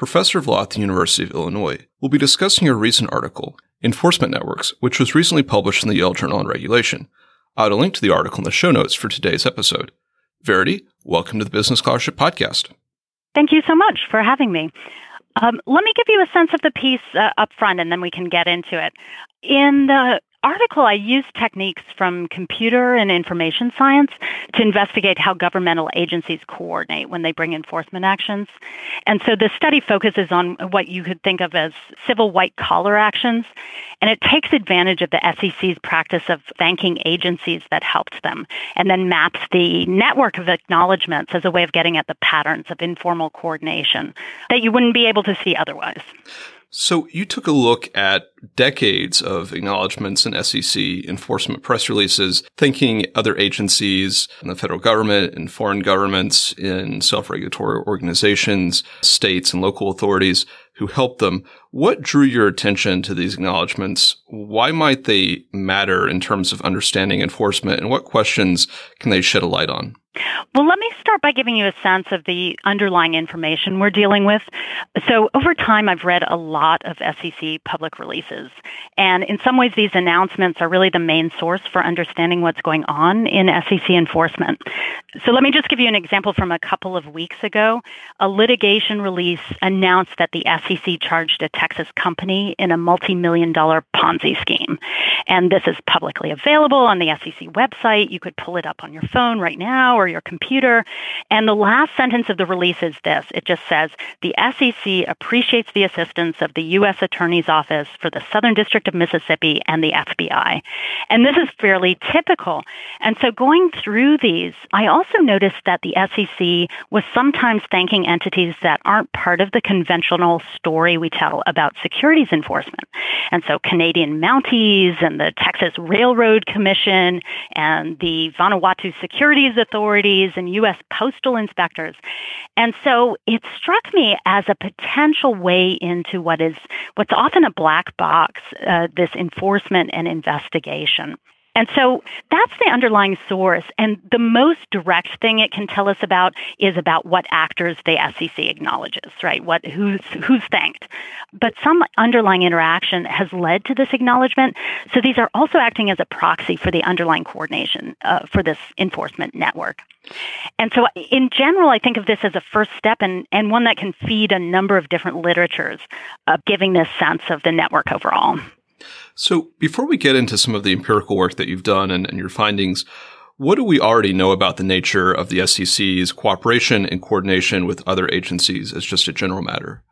professor of law at the University of Illinois, will be discussing a recent article, Enforcement Networks, which was recently published in the Yale Journal on Regulation. I'll add a link to the article in the show notes for today's episode. Verity, welcome to the Business Scholarship Podcast. Thank you so much for having me. Um, let me give you a sense of the piece uh, up front and then we can get into it. In the article, I used techniques from computer and information science to investigate how governmental agencies coordinate when they bring enforcement actions. And so the study focuses on what you could think of as civil white collar actions. And it takes advantage of the SEC's practice of thanking agencies that helped them and then maps the network of acknowledgments as a way of getting at the patterns of informal coordination that you wouldn't be able to see otherwise. So you took a look at decades of acknowledgments and SEC enforcement press releases, thanking other agencies in the federal government and foreign governments in self-regulatory organizations, states and local authorities who helped them. What drew your attention to these acknowledgments? Why might they matter in terms of understanding enforcement and what questions can they shed a light on? Well, let me start by giving you a sense of the underlying information we're dealing with. So, over time, I've read a lot of SEC public releases. And in some ways, these announcements are really the main source for understanding what's going on in SEC enforcement. So, let me just give you an example from a couple of weeks ago. A litigation release announced that the SEC charged a Texas company in a multi million dollar Ponzi scheme. And this is publicly available on the SEC website. You could pull it up on your phone right now or your computer. And the last sentence of the release is this it just says, The SEC appreciates the assistance of the U.S. Attorney's Office for the Southern District of Mississippi and the FBI. And this is fairly typical. And so going through these, I also noticed that the SEC was sometimes thanking entities that aren't part of the conventional story we tell about securities enforcement. And so Canadian Mounties and the Texas Railroad Commission and the Vanuatu Securities Authority authorities and U.S. postal inspectors. And so it struck me as a potential way into what is what's often a black box, uh, this enforcement and investigation. And so that's the underlying source. And the most direct thing it can tell us about is about what actors the SEC acknowledges, right? What who's who's thanked. But some underlying interaction has led to this acknowledgement. So these are also acting as a proxy for the underlying coordination uh, for this enforcement network. And so, in general, I think of this as a first step and, and one that can feed a number of different literatures of giving this sense of the network overall. So before we get into some of the empirical work that you've done and, and your findings, what do we already know about the nature of the SEC's cooperation and coordination with other agencies as just a general matter?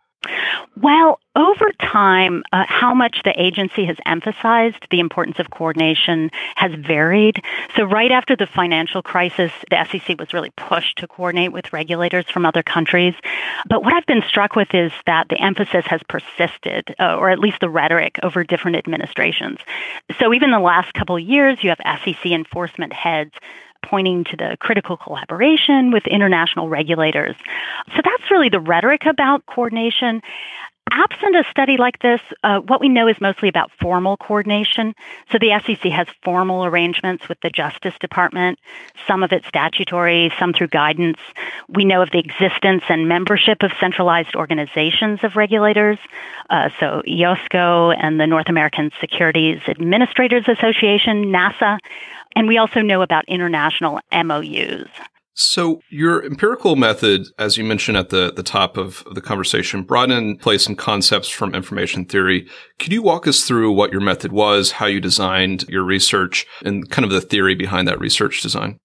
Well, over time, uh, how much the agency has emphasized the importance of coordination has varied. So, right after the financial crisis, the SEC was really pushed to coordinate with regulators from other countries. But what I've been struck with is that the emphasis has persisted, uh, or at least the rhetoric, over different administrations. So, even the last couple of years, you have SEC enforcement heads pointing to the critical collaboration with international regulators. So that's really the rhetoric about coordination. Absent a study like this, uh, what we know is mostly about formal coordination. So the SEC has formal arrangements with the Justice Department, some of it statutory, some through guidance. We know of the existence and membership of centralized organizations of regulators, uh, so IOSCO and the North American Securities Administrators Association, NASA. And we also know about international MOUs. So your empirical method, as you mentioned at the, the top of the conversation, brought in place some concepts from information theory. Could you walk us through what your method was, how you designed your research, and kind of the theory behind that research design?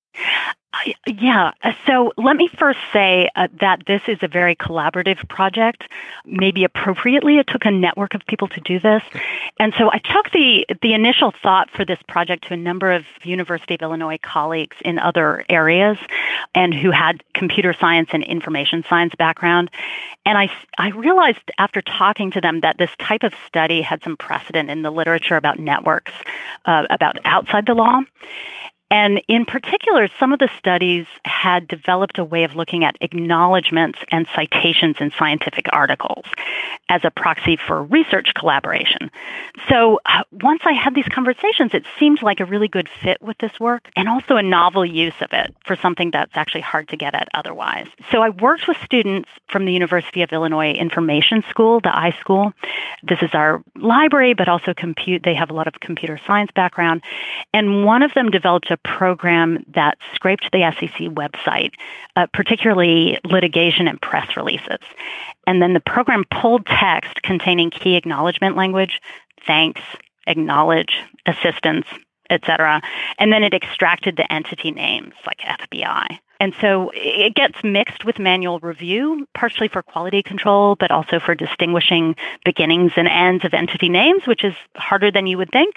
Yeah. So let me first say uh, that this is a very collaborative project. Maybe appropriately, it took a network of people to do this. And so I took the, the initial thought for this project to a number of University of Illinois colleagues in other areas and who had computer science and information science background. And I, I realized after talking to them that this type of study had some precedent in the literature about networks, uh, about outside the law. And in particular, some of the studies had developed a way of looking at acknowledgments and citations in scientific articles as a proxy for research collaboration. So uh, once I had these conversations, it seemed like a really good fit with this work and also a novel use of it for something that's actually hard to get at otherwise. So I worked with students from the University of Illinois Information School, the iSchool. This is our library, but also compute. They have a lot of computer science background. And one of them developed a program that scraped the SEC website, uh, particularly litigation and press releases. And then the program pulled text containing key acknowledgement language, thanks, acknowledge, assistance, etc. And then it extracted the entity names like FBI. And so it gets mixed with manual review, partially for quality control, but also for distinguishing beginnings and ends of entity names, which is harder than you would think.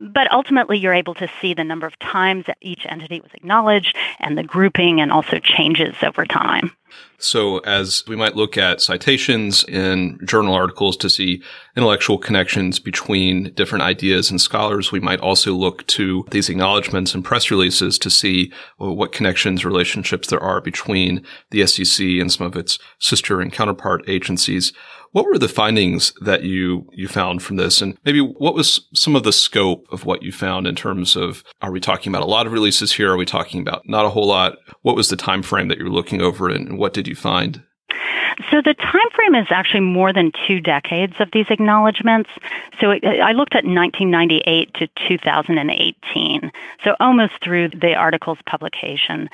But ultimately, you're able to see the number of times that each entity was acknowledged and the grouping and also changes over time. So, as we might look at citations in journal articles to see intellectual connections between different ideas and scholars, we might also look to these acknowledgments and press releases to see what connections, relationships there are between the SEC and some of its sister and counterpart agencies. What were the findings that you you found from this, and maybe what was some of the scope of what you found in terms of are we talking about a lot of releases here? Are we talking about not a whole lot? What was the time frame that you were looking over, and what did you find? So the time frame is actually more than two decades of these acknowledgments. So it, I looked at 1998 to 2018, so almost through the article's publication.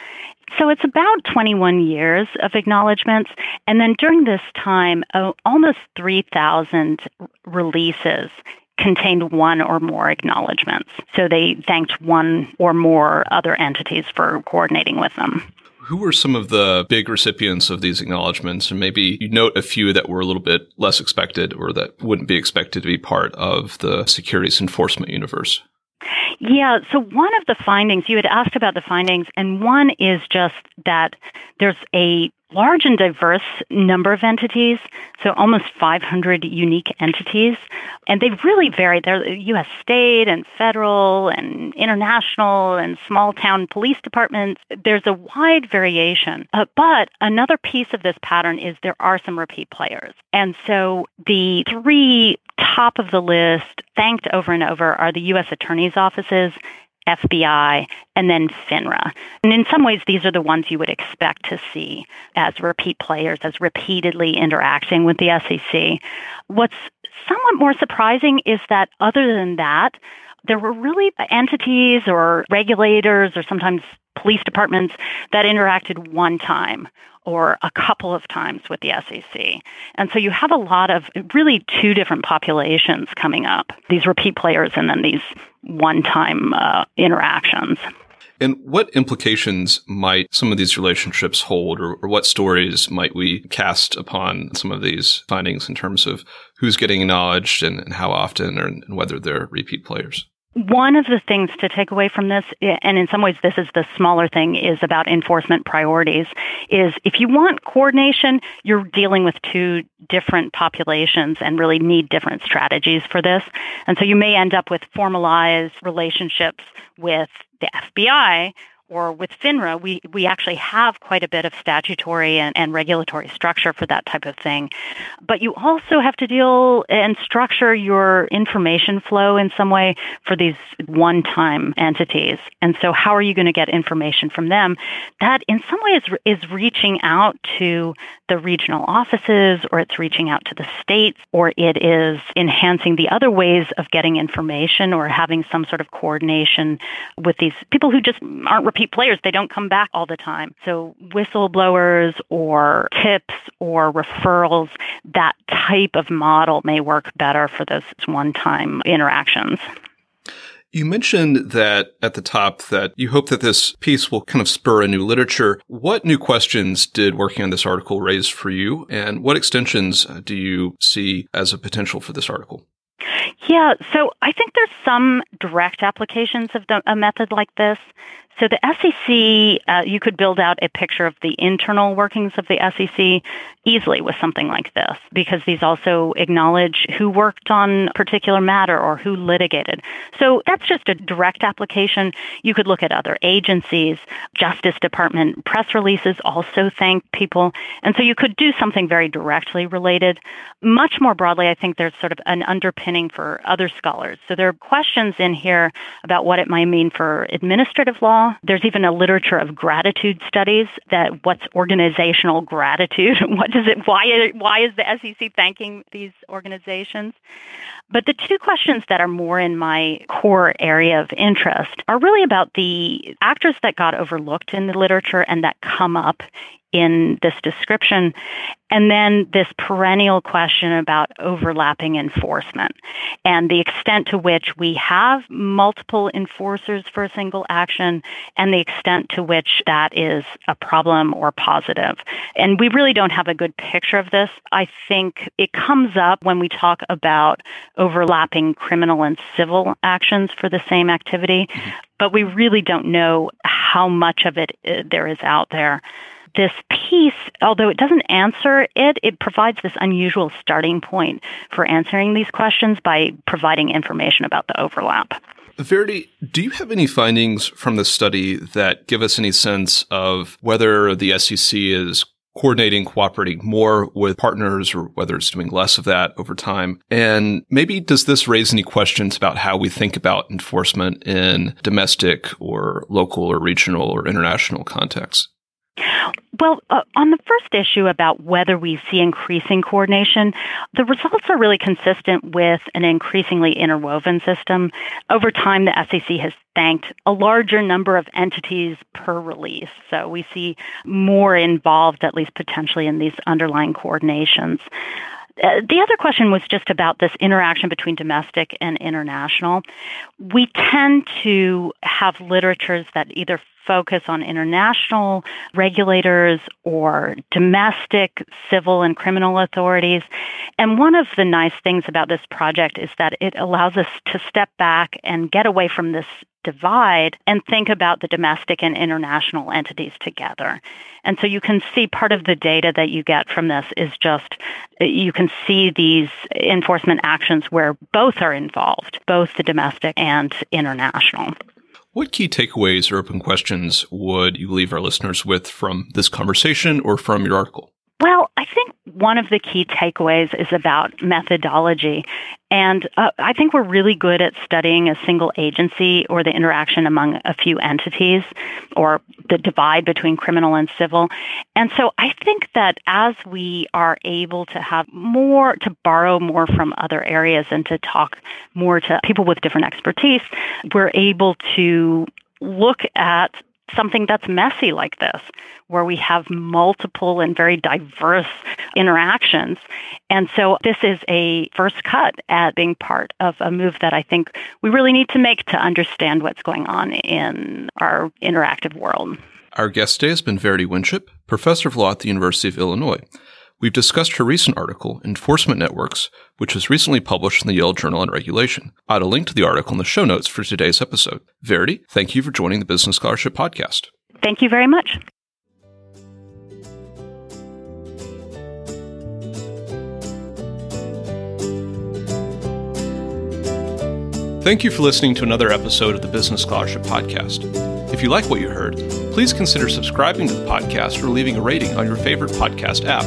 So it's about 21 years of acknowledgments. And then during this time, oh, almost 3,000 releases contained one or more acknowledgments. So they thanked one or more other entities for coordinating with them. Who were some of the big recipients of these acknowledgments? And maybe you note a few that were a little bit less expected or that wouldn't be expected to be part of the securities enforcement universe. Yeah, so one of the findings, you had asked about the findings, and one is just that there's a large and diverse number of entities, so almost 500 unique entities. And they really vary. They're U.S. state and federal and international and small town police departments. There's a wide variation. Uh, but another piece of this pattern is there are some repeat players. And so the three top of the list, thanked over and over, are the U.S. attorney's offices FBI, and then FINRA. And in some ways, these are the ones you would expect to see as repeat players, as repeatedly interacting with the SEC. What's somewhat more surprising is that other than that, there were really entities or regulators or sometimes police departments that interacted one time or a couple of times with the SEC. And so you have a lot of really two different populations coming up these repeat players and then these one time uh, interactions. And what implications might some of these relationships hold, or, or, what stories might we cast upon some of these findings in terms of who's getting acknowledged and, and how often, or, and whether they're repeat players? One of the things to take away from this, and in some ways this is the smaller thing, is about enforcement priorities, is if you want coordination, you're dealing with two different populations and really need different strategies for this. And so you may end up with formalized relationships with the FBI or with FINRA, we, we actually have quite a bit of statutory and, and regulatory structure for that type of thing. But you also have to deal and structure your information flow in some way for these one time entities. And so, how are you going to get information from them? That, in some ways, is reaching out to the regional offices, or it's reaching out to the states, or it is enhancing the other ways of getting information or having some sort of coordination with these people who just aren't repeat players. They don't come back all the time. So whistleblowers or tips or referrals, that type of model may work better for those one-time interactions. You mentioned that at the top that you hope that this piece will kind of spur a new literature. What new questions did working on this article raise for you, and what extensions uh, do you see as a potential for this article? Yeah, so I think there's some direct applications of the, a method like this. So the SEC, uh, you could build out a picture of the internal workings of the SEC easily with something like this, because these also acknowledge who worked on a particular matter or who litigated. So that's just a direct application. You could look at other agencies. Justice Department press releases also thank people. And so you could do something very directly related. Much more broadly, I think there's sort of an underpinning for other scholars. So there are questions in here about what it might mean for administrative law there's even a literature of gratitude studies that what's organizational gratitude? what does it why why is the SEC thanking these organizations? But the two questions that are more in my core area of interest are really about the actors that got overlooked in the literature and that come up in this description. And then this perennial question about overlapping enforcement and the extent to which we have multiple enforcers for a single action and the extent to which that is a problem or positive. And we really don't have a good picture of this. I think it comes up when we talk about overlapping criminal and civil actions for the same activity, mm-hmm. but we really don't know how much of it uh, there is out there this piece, although it doesn't answer it, it provides this unusual starting point for answering these questions by providing information about the overlap. Verity, do you have any findings from the study that give us any sense of whether the SEC is coordinating, cooperating more with partners or whether it's doing less of that over time? And maybe does this raise any questions about how we think about enforcement in domestic or local or regional or international contexts? Well, uh, on the first issue about whether we see increasing coordination, the results are really consistent with an increasingly interwoven system. Over time, the SEC has thanked a larger number of entities per release. So we see more involved, at least potentially, in these underlying coordinations. Uh, the other question was just about this interaction between domestic and international. We tend to have literatures that either focus on international regulators or domestic civil and criminal authorities. And one of the nice things about this project is that it allows us to step back and get away from this divide and think about the domestic and international entities together. And so you can see part of the data that you get from this is just you can see these enforcement actions where both are involved, both the domestic and international. What key takeaways or open questions would you leave our listeners with from this conversation or from your article? Well, I think one of the key takeaways is about methodology. And uh, I think we're really good at studying a single agency or the interaction among a few entities or the divide between criminal and civil. And so I think that as we are able to have more, to borrow more from other areas and to talk more to people with different expertise, we're able to look at something that's messy like this, where we have multiple and very diverse interactions. And so this is a first cut at being part of a move that I think we really need to make to understand what's going on in our interactive world. Our guest today has been Verity Winship, professor of law at the University of Illinois. We've discussed her recent article, Enforcement Networks, which was recently published in the Yale Journal on Regulation. I'll add a link to the article in the show notes for today's episode. Verity, thank you for joining the Business Scholarship Podcast. Thank you very much. Thank you for listening to another episode of the Business Scholarship Podcast. If you like what you heard, please consider subscribing to the podcast or leaving a rating on your favorite podcast app,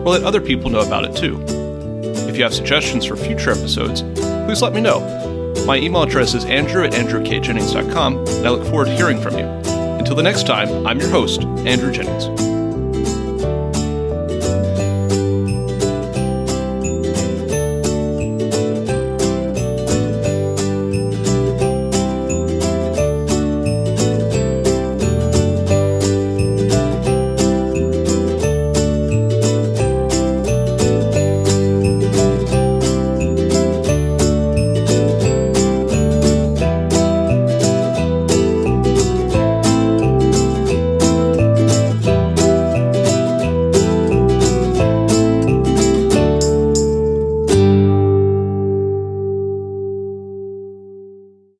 or let other people know about it too. If you have suggestions for future episodes, please let me know. My email address is andrew at andrewkjennings.com, and I look forward to hearing from you. Until the next time, I'm your host, Andrew Jennings.